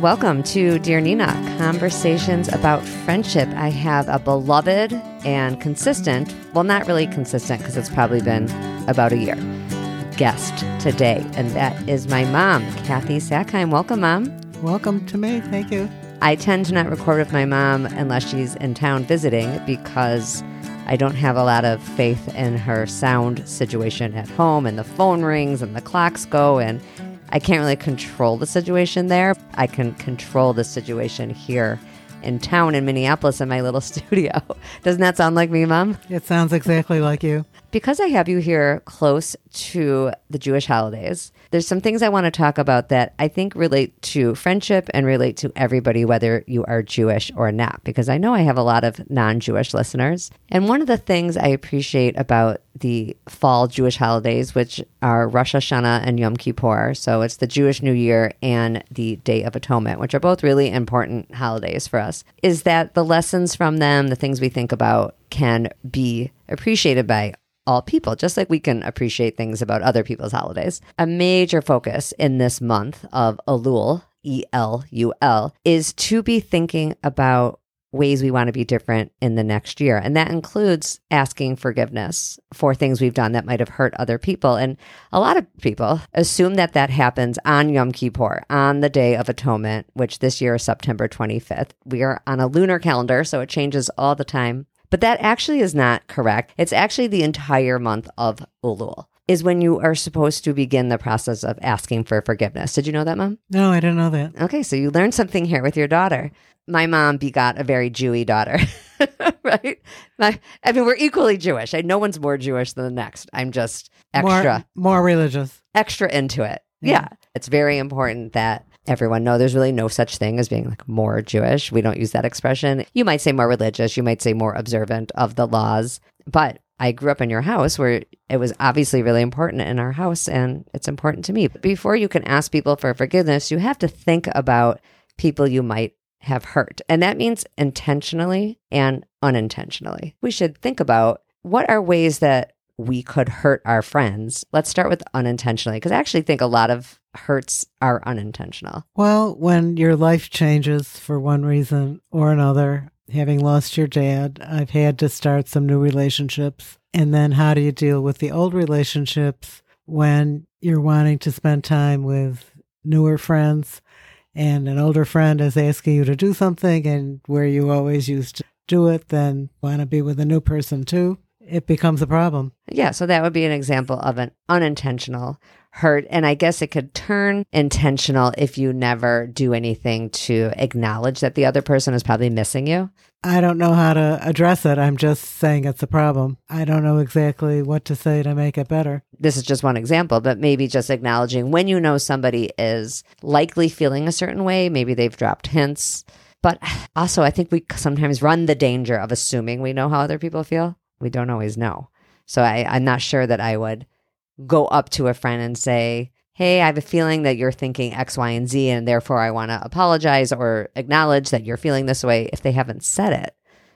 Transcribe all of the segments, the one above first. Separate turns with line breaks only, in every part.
Welcome to Dear Nina, conversations about friendship. I have a beloved and consistent, well, not really consistent because it's probably been about a year, guest today, and that is my mom, Kathy Sackheim. Welcome, Mom.
Welcome to me. Thank you.
I tend to not record with my mom unless she's in town visiting because I don't have a lot of faith in her sound situation at home, and the phone rings and the clocks go, and I can't really control the situation there. I can control the situation here in town in Minneapolis in my little studio. Doesn't that sound like me, Mom?
It sounds exactly like you.
Because I have you here close to the Jewish holidays, there's some things I want to talk about that I think relate to friendship and relate to everybody, whether you are Jewish or not, because I know I have a lot of non Jewish listeners. And one of the things I appreciate about the fall Jewish holidays, which are Rosh Hashanah and Yom Kippur, so it's the Jewish New Year and the Day of Atonement, which are both really important holidays for us, is that the lessons from them, the things we think about, can be appreciated by all people, just like we can appreciate things about other people's holidays. A major focus in this month of Elul, E L U L, is to be thinking about ways we want to be different in the next year. And that includes asking forgiveness for things we've done that might have hurt other people. And a lot of people assume that that happens on Yom Kippur, on the Day of Atonement, which this year is September 25th. We are on a lunar calendar, so it changes all the time. But that actually is not correct. It's actually the entire month of Elul is when you are supposed to begin the process of asking for forgiveness. Did you know that, Mom?
No, I didn't know that.
Okay, so you learned something here with your daughter. My mom begot a very Jewy daughter, right? My, I mean, we're equally Jewish. I, no one's more Jewish than the next. I'm just extra,
More, more religious.
extra into it.
Yeah.
yeah, it's very important that everyone know there's really no such thing as being like more Jewish. We don't use that expression. You might say more religious, you might say more observant of the laws, but I grew up in your house where it was obviously really important in our house and it's important to me. Before you can ask people for forgiveness, you have to think about people you might have hurt. And that means intentionally and unintentionally. We should think about what are ways that we could hurt our friends. Let's start with unintentionally because I actually think a lot of hurts are unintentional.
Well, when your life changes for one reason or another, having lost your dad, I've had to start some new relationships. And then how do you deal with the old relationships when you're wanting to spend time with newer friends and an older friend is asking you to do something and where you always used to do it, then want to be with a new person too? It becomes a problem.
Yeah, so that would be an example of an unintentional hurt. And I guess it could turn intentional if you never do anything to acknowledge that the other person is probably missing you.
I don't know how to address it. I'm just saying it's a problem. I don't know exactly what to say to make it better.
This is just one example, but maybe just acknowledging when you know somebody is likely feeling a certain way, maybe they've dropped hints. But also, I think we sometimes run the danger of assuming we know how other people feel. We don't always know. So I, I'm not sure that I would go up to a friend and say, Hey, I have a feeling that you're thinking X, Y, and Z, and therefore I want to apologize or acknowledge that you're feeling this way if they haven't said it.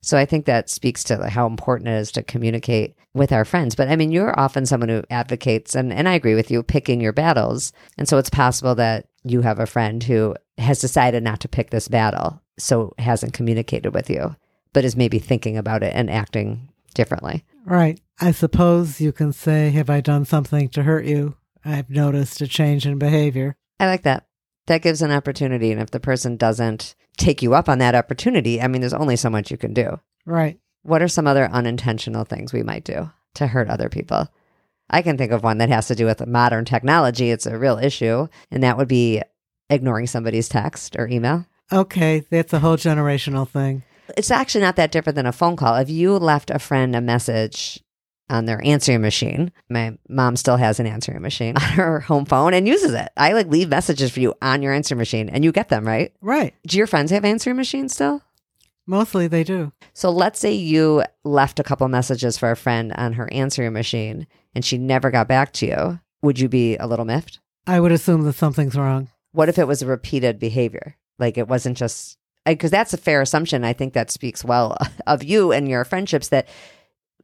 So I think that speaks to how important it is to communicate with our friends. But I mean, you're often someone who advocates, and, and I agree with you, picking your battles. And so it's possible that you have a friend who has decided not to pick this battle, so hasn't communicated with you, but is maybe thinking about it and acting differently.
Right. I suppose you can say, Have I done something to hurt you? I've noticed a change in behavior.
I like that. That gives an opportunity. And if the person doesn't take you up on that opportunity, I mean, there's only so much you can do.
Right.
What are some other unintentional things we might do to hurt other people? I can think of one that has to do with modern technology. It's a real issue, and that would be ignoring somebody's text or email.
Okay. That's a whole generational thing.
It's actually not that different than a phone call. If you left a friend a message on their answering machine, my mom still has an answering machine on her home phone and uses it. I like leave messages for you on your answering machine and you get them, right?
Right.
Do your friends have answering machines still?
Mostly they do.
So let's say you left a couple messages for a friend on her answering machine and she never got back to you. Would you be a little miffed?
I would assume that something's wrong.
What if it was a repeated behavior? Like it wasn't just because that's a fair assumption. I think that speaks well of you and your friendships that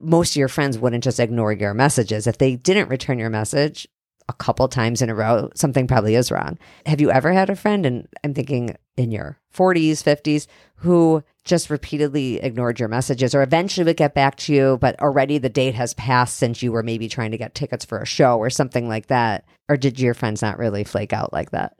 most of your friends wouldn't just ignore your messages. If they didn't return your message a couple times in a row, something probably is wrong. Have you ever had a friend, and I'm thinking in your 40s, 50s, who just repeatedly ignored your messages or eventually would get back to you, but already the date has passed since you were maybe trying to get tickets for a show or something like that? Or did your friends not really flake out like that?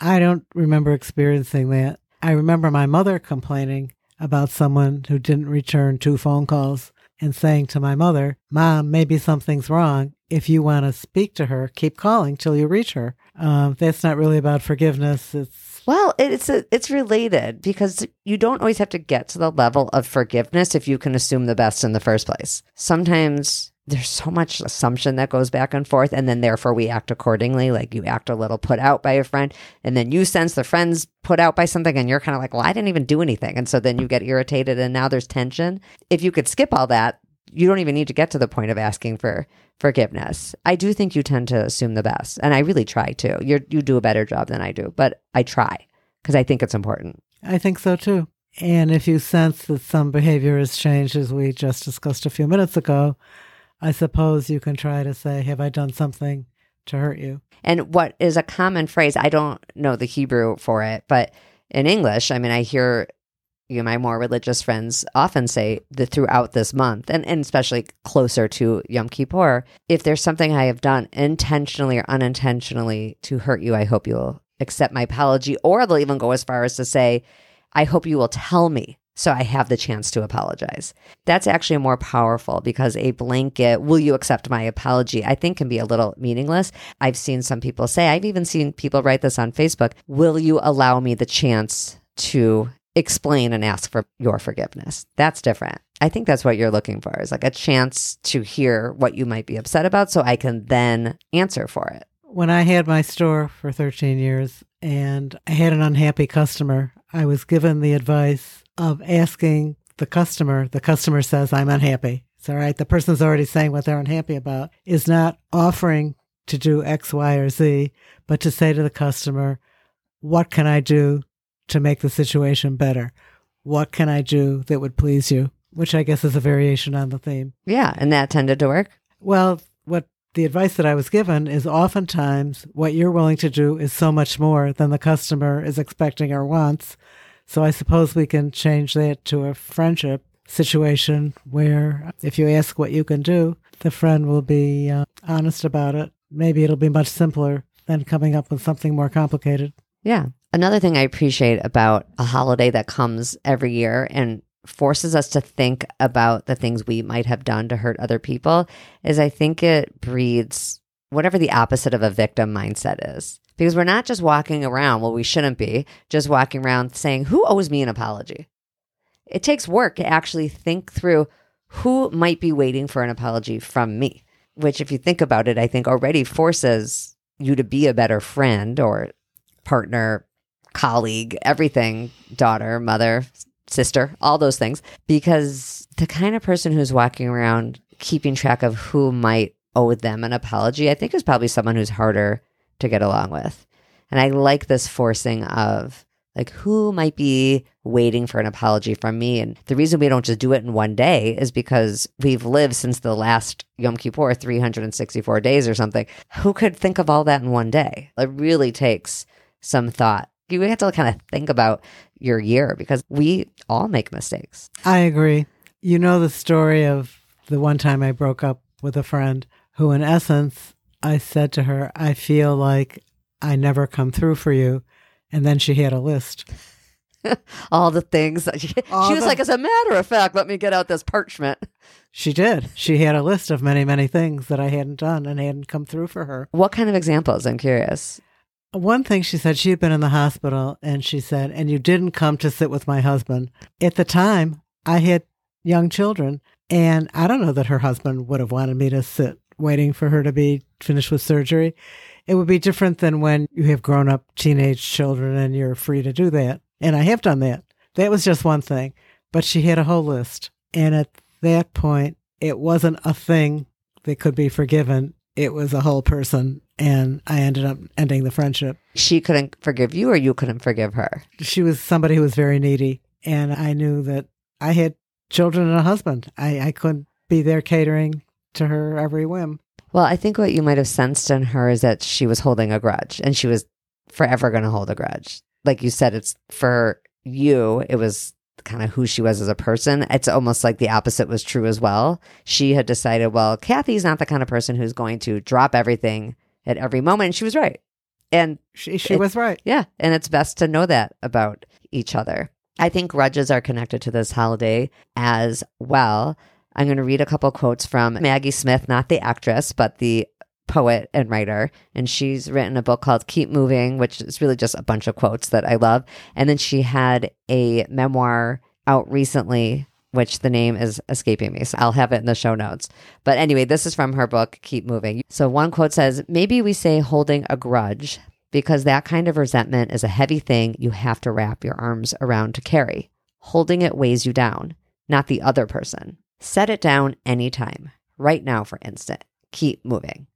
I don't remember experiencing that. I remember my mother complaining about someone who didn't return two phone calls and saying to my mother, Mom, maybe something's wrong. If you want to speak to her, keep calling till you reach her. Um, that's not really about forgiveness. It's
well, it's a, it's related because you don't always have to get to the level of forgiveness if you can assume the best in the first place. Sometimes there's so much assumption that goes back and forth and then therefore we act accordingly. Like you act a little put out by a friend and then you sense the friends put out by something and you're kind of like well i didn't even do anything. And so then you get irritated and now there's tension. If you could skip all that you don't even need to get to the point of asking for forgiveness. I do think you tend to assume the best and i really try to. You you do a better job than i do but i try because i think it's important.
I think so too. And if you sense that some behavior has changed, as we just discussed a few minutes ago, I suppose you can try to say, Have I done something to hurt you?
And what is a common phrase, I don't know the Hebrew for it, but in English, I mean, I hear you know, my more religious friends often say that throughout this month, and, and especially closer to Yom Kippur, if there's something I have done intentionally or unintentionally to hurt you, I hope you'll accept my apology. Or they'll even go as far as to say, I hope you will tell me so I have the chance to apologize. That's actually more powerful because a blanket, will you accept my apology, I think can be a little meaningless. I've seen some people say, I've even seen people write this on Facebook, will you allow me the chance to explain and ask for your forgiveness? That's different. I think that's what you're looking for is like a chance to hear what you might be upset about so I can then answer for it.
When I had my store for 13 years and I had an unhappy customer, I was given the advice of asking the customer, the customer says, I'm unhappy. It's all right. The person's already saying what they're unhappy about, is not offering to do X, Y, or Z, but to say to the customer, what can I do to make the situation better? What can I do that would please you? Which I guess is a variation on the theme.
Yeah. And that tended to work.
Well, what the advice that I was given is oftentimes what you're willing to do is so much more than the customer is expecting or wants. So I suppose we can change that to a friendship situation where if you ask what you can do, the friend will be uh, honest about it. Maybe it'll be much simpler than coming up with something more complicated.
Yeah. Another thing I appreciate about a holiday that comes every year and forces us to think about the things we might have done to hurt other people is I think it breeds whatever the opposite of a victim mindset is. Because we're not just walking around, well, we shouldn't be just walking around saying, Who owes me an apology? It takes work to actually think through who might be waiting for an apology from me, which, if you think about it, I think already forces you to be a better friend or partner, colleague, everything, daughter, mother, sister, all those things. Because the kind of person who's walking around keeping track of who might owe them an apology, I think is probably someone who's harder to get along with. And I like this forcing of like who might be waiting for an apology from me. And the reason we don't just do it in one day is because we've lived since the last Yom Kippur, 364 days or something. Who could think of all that in one day? It really takes some thought. You have to kind of think about your year because we all make mistakes.
I agree. You know the story of the one time I broke up with a friend who, in essence, I said to her, I feel like I never come through for you. And then she had a list.
all the things that she,
All
she was
the-
like, as a matter of fact, let me get out this parchment.
She did. She had a list of many, many things that I hadn't done and hadn't come through for her.
What kind of examples? I'm curious.
One thing she said, she had been in the hospital and she said, and you didn't come to sit with my husband. At the time, I had young children, and I don't know that her husband would have wanted me to sit waiting for her to be finished with surgery. It would be different than when you have grown up teenage children and you're free to do that. And I have done that. That was just one thing. But she had a whole list. And at that point, it wasn't a thing that could be forgiven. It was a whole person. And I ended up ending the friendship.
She couldn't forgive you, or you couldn't forgive her.
She was somebody who was very needy. And I knew that I had children and a husband. I, I couldn't be there catering to her every whim.
Well, I think what you might have sensed in her is that she was holding a grudge and she was forever going to hold a grudge. Like you said, it's for you, it was kind of who she was as a person. It's almost like the opposite was true as well. She had decided, well, Kathy's not the kind of person who's going to drop everything at every moment. And she was right. And
She, she was right.
yeah, and it's best to know that about each other. I think grudges are connected to this holiday as well. I'm going to read a couple quotes from Maggie Smith, not the actress, but the poet and writer. And she's written a book called Keep Moving, which is really just a bunch of quotes that I love. And then she had a memoir out recently, which the name is escaping me. So I'll have it in the show notes. But anyway, this is from her book, Keep Moving. So one quote says, Maybe we say holding a grudge because that kind of resentment is a heavy thing you have to wrap your arms around to carry. Holding it weighs you down, not the other person. Set it down anytime, right now, for instance. Keep moving.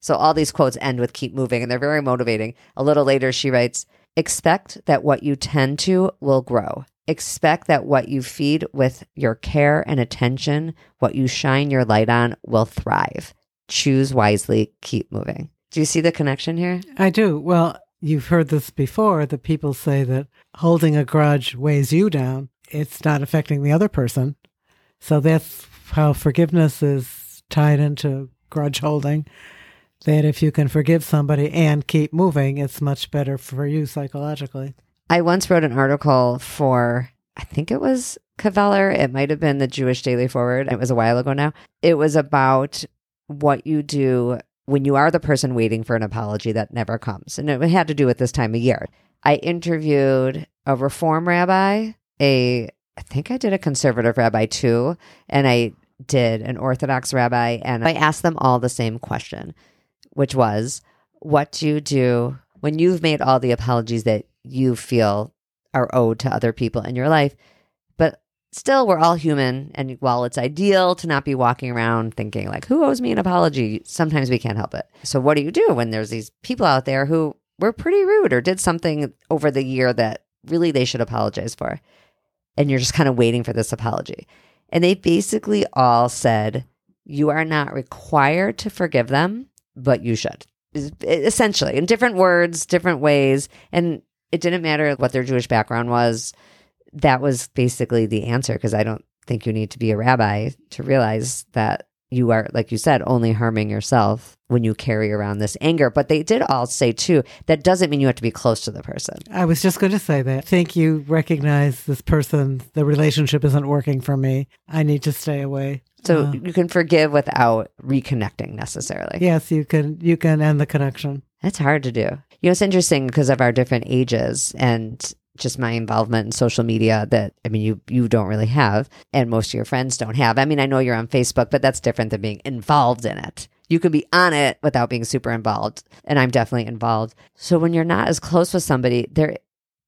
So all these quotes end with keep moving and they're very motivating. A little later, she writes, Expect that what you tend to will grow. Expect that what you feed with your care and attention, what you shine your light on, will thrive. Choose wisely, keep moving. Do you see the connection here?
I do. Well, you've heard this before that people say that holding a grudge weighs you down. It's not affecting the other person. So that's how forgiveness is tied into grudge holding. That if you can forgive somebody and keep moving, it's much better for you psychologically.
I once wrote an article for, I think it was Kveller. It might have been the Jewish Daily Forward. It was a while ago now. It was about what you do when you are the person waiting for an apology that never comes. And it had to do with this time of year. I interviewed a reform rabbi, a, I think I did a conservative rabbi too, and I did an Orthodox rabbi, and I asked them all the same question, which was, what do you do when you've made all the apologies that you feel are owed to other people in your life? But still, we're all human. And while it's ideal to not be walking around thinking, like, who owes me an apology? Sometimes we can't help it. So, what do you do when there's these people out there who were pretty rude or did something over the year that really they should apologize for? And you're just kind of waiting for this apology. And they basically all said, you are not required to forgive them, but you should. Essentially, in different words, different ways. And it didn't matter what their Jewish background was. That was basically the answer because I don't think you need to be a rabbi to realize that you are, like you said, only harming yourself when you carry around this anger. But they did all say, too, that doesn't mean you have to be close to the person.
I was just going to say that. I think you recognize this person, the relationship isn't working for me. I need to stay away.
So
Uh,
you can forgive without reconnecting necessarily.
yes, you can you can end the connection.
That's hard to do. You know, it's interesting because of our different ages and just my involvement in social media that I mean you you don't really have and most of your friends don't have. I mean, I know you're on Facebook, but that's different than being involved in it. You can be on it without being super involved, and I'm definitely involved. So when you're not as close with somebody, there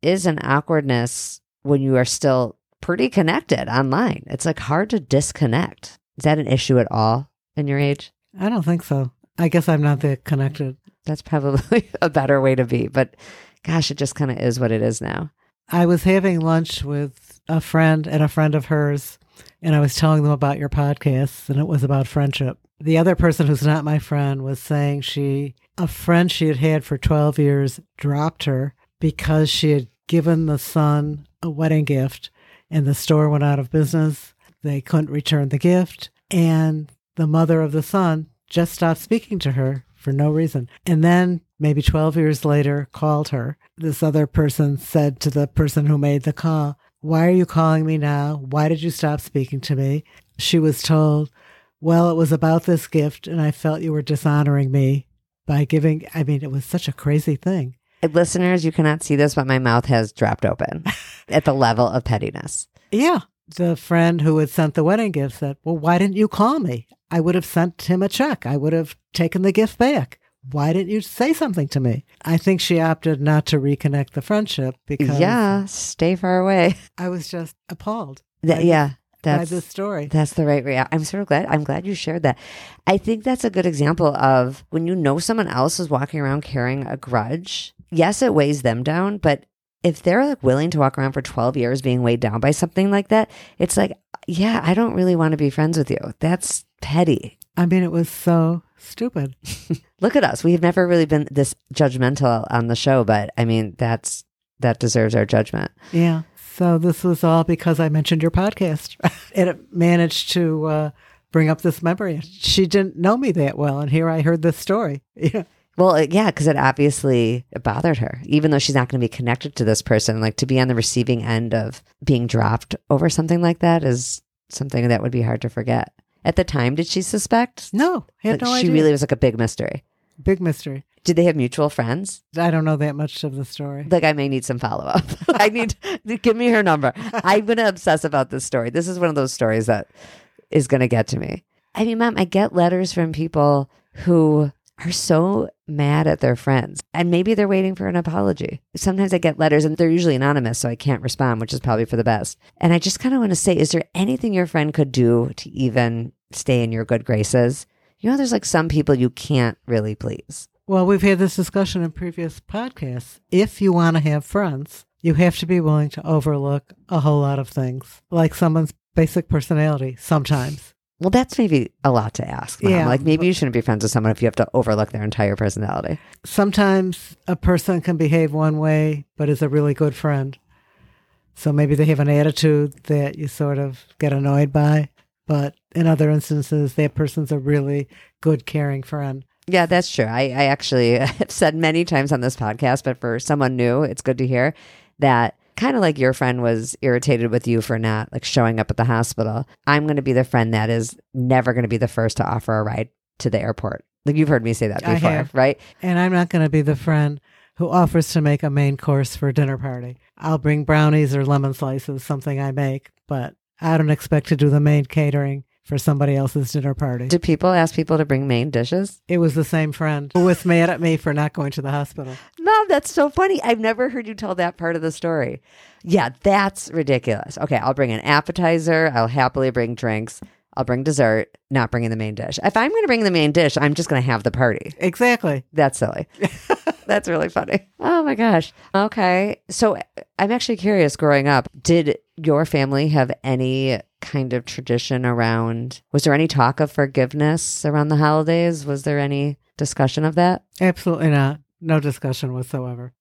is an awkwardness when you are still pretty connected online. It's like hard to disconnect. Is that an issue at all in your age?
I don't think so. I guess I'm not that connected.
That's probably a better way to be. But gosh, it just kind of is what it is now.
I was having lunch with a friend and a friend of hers, and I was telling them about your podcast, and it was about friendship. The other person who's not my friend was saying she, a friend she had had for 12 years, dropped her because she had given the son a wedding gift, and the store went out of business. They couldn't return the gift, and the mother of the son just stopped speaking to her for no reason. And then maybe 12 years later called her. This other person said to the person who made the call, Why are you calling me now? Why did you stop speaking to me? She was told, Well, it was about this gift, and I felt you were dishonoring me by giving. I mean, it was such a crazy thing.
Listeners, you cannot see this, but my mouth has dropped open at the level of pettiness.
Yeah. The friend who had sent the wedding gift said, Well, why didn't you call me? I would have sent him a check. I would have taken the gift back. Why didn't you say something to me? I think she opted not to reconnect the friendship because
Yeah, stay far away.
I was just appalled
That- yeah, that's
the story.
that's the right reaction. I'm sort of glad. I'm glad you shared that. I think that's a good example of when you know someone else is walking around carrying a grudge. Yes, it weighs them down, but if they're like willing to walk around for 12 years being weighed down by something like that, it's like, yeah, I don't really want to be friends with you. That's petty.
I mean, it was so stupid.
Look at us. We've never really been this judgmental on the show, but I mean, that's that deserves our judgment.
Yeah. So this was all because I mentioned your podcast, and it managed to uh, bring up this memory. She didn't know me that well, and here I heard this story. Yeah.
Well, yeah, because it obviously it bothered her, even though she's not going to be connected to this person. Like to be on the receiving end of being dropped over something like that is something that would be hard to forget. At the time, did she suspect?
No, had
Like,
no
she
idea.
really was like a big mystery.
Big mystery.
Did they have mutual friends?
I don't know that much of the story.
Like I may need some follow up. I need give me her number. I'm gonna obsess about this story. This is one of those stories that is gonna get to me. I mean, mom, I get letters from people who are so mad at their friends and maybe they're waiting for an apology. Sometimes I get letters and they're usually anonymous, so I can't respond, which is probably for the best. And I just kind of want to say, is there anything your friend could do to even stay in your good graces? You know, there's like some people you can't really please.
Well, we've had this discussion in previous podcasts. If you want to have friends, you have to be willing to overlook a whole lot of things, like someone's basic personality sometimes.
Well, that's maybe a lot to ask. Mom.
Yeah,
like maybe you shouldn't be friends with someone if you have to overlook their entire personality.
Sometimes a person can behave one way, but is a really good friend. So maybe they have an attitude that you sort of get annoyed by. But in other instances, that person's a really good, caring friend.
Yeah, that's true. I, I actually have said many times on this podcast, but for someone new, it's good to hear that kind of like your friend was irritated with you for not like showing up at the hospital. I'm going to be the friend that is never going to be the first to offer a ride to the airport. Like you've heard me say that before, right?
And I'm not going to be the friend who offers to make a main course for a dinner party. I'll bring brownies or lemon slices, something I make, but I don't expect to do the main catering for somebody else's dinner party.
Did people ask people to bring main dishes?
It was the same friend who was mad at me for not going to the hospital.
Mom, that's so funny. I've never heard you tell that part of the story. Yeah, that's ridiculous. Okay, I'll bring an appetizer. I'll happily bring drinks. I'll bring dessert, not bringing the main dish. If I'm going to bring the main dish, I'm just going to have the party.
Exactly.
That's silly. That's really funny. Oh my gosh. Okay. So I'm actually curious growing up, did your family have any kind of tradition around, was there any talk of forgiveness around the holidays? Was there any discussion of that?
Absolutely not. No discussion whatsoever.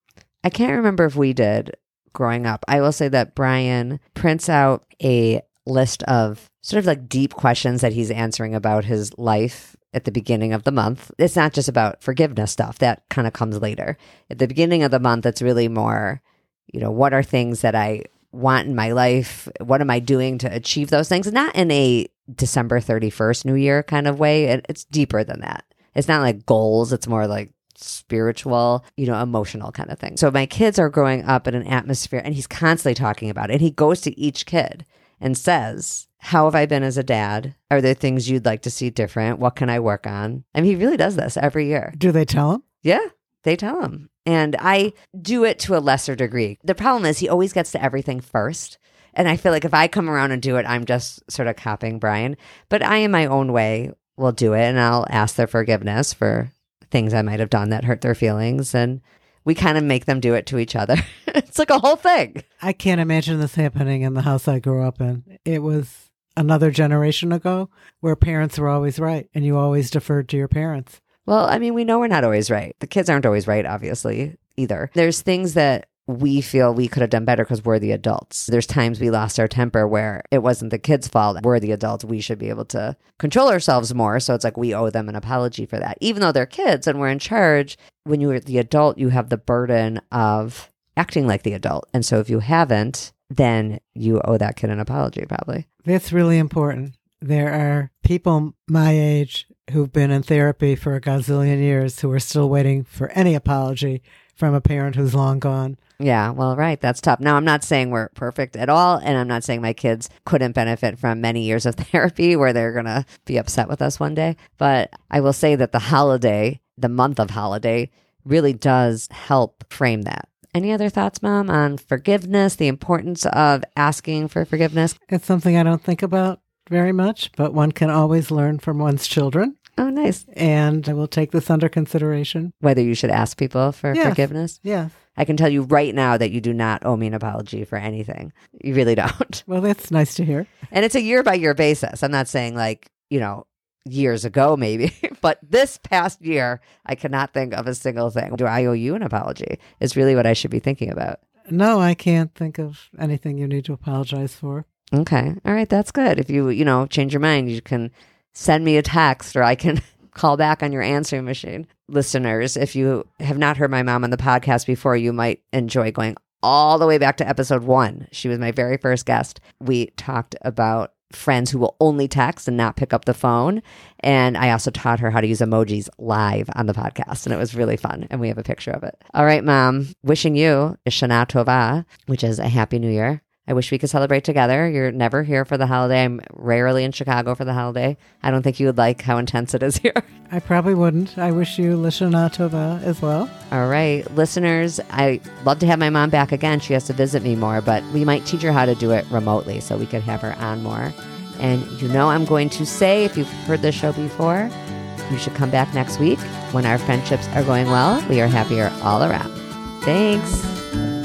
I can't remember if we did growing up. I will say that Bryan prints out a list of sort of like deep questions that he's answering about his life at the beginning of the month. It's not just about forgiveness stuff, that kind of comes later. At the beginning of the month, it's really more, you know, what are things that I want in my life? What am I doing to achieve those things? Not in a December 31st New Year kind of way. It, it's deeper than that. It's not like goals, it's more like spiritual, you know, emotional kind of thing. So my kids are growing up in an atmosphere and he's constantly talking about it. He goes to each kid and says, How have I been as a dad? Are there things you'd like to see different? What can I work on? I mean, he really does this every year.
Do they tell him?
Yeah, they tell him. And I do it to a lesser degree. The problem is he always gets to everything first. And I feel like if I come around and do it, I'm just sort of copying Bryan. But I, in my own way, will do it and I'll ask their forgiveness for things I might have done that hurt their feelings. And we kind of make them do it to each other. it's like a whole thing.
I can't imagine this happening in the house I grew up in. It was another generation ago where parents were always right and you always deferred to your parents.
Well, I mean, we know we're not always right. The kids aren't always right, obviously, either. There's things that we feel we could have done better because we're the adults. There's times we lost our temper where it wasn't the kids' fault. We're the adults. We should be able to control ourselves more. So it's like we owe them an apology for that. Even though they're kids and we're in charge, when you're the adult, you have the burden of acting like the adult. And so if you haven't, then you owe that kid an apology, probably.
That's really important. There are people my age who've been in therapy for a gazillion years who are still waiting for any apology from a parent who's long gone.
Yeah, well, right. That's tough. Now, I'm not saying we're perfect at all. And I'm not saying my kids couldn't benefit from many years of therapy where they're going to be upset with us one day. But I will say that the holiday, the month of holiday, really does help frame that. Any other thoughts, Mom, on forgiveness, the importance of asking for forgiveness?
It's something I don't think about very much, but one can always learn from one's children.
Oh, nice.
And I will take this under consideration.
Whether you should ask people for
Yes.
forgiveness.
Yeah.
I can tell you right now that you do not owe me an apology for anything. You really don't.
Well, that's nice to hear.
And it's a year by year basis. I'm not saying like, you know, years ago, maybe. but this past year, I cannot think of a single thing. Do I owe you an apology? Is really what I should be thinking about.
No, I can't think of anything you need to apologize for.
Okay. All right. That's good. If you, you know, change your mind, you can send me a text or I can call back on your answering machine. Listeners, if you have not heard my mom on the podcast before, you might enjoy going all the way back to episode one. She was my very first guest. We talked about friends who will only text and not pick up the phone. And I also taught her how to use emojis live on the podcast. And it was really fun. And we have a picture of it. All right, mom, wishing you a Shana Tova, which is a happy new year. I wish we could celebrate together. You're never here for the holiday. I'm rarely in Chicago for the holiday. I don't think you would like how intense it is here.
I probably wouldn't. I wish you L'shana Tova as well.
All right, listeners, I love to have my mom back again. She has to visit me more, but we might teach her how to do it remotely so we could have her on more. And you know, I'm going to say, if you've heard this show before, you should come back next week when our friendships are going well. We are happier all around. Thanks.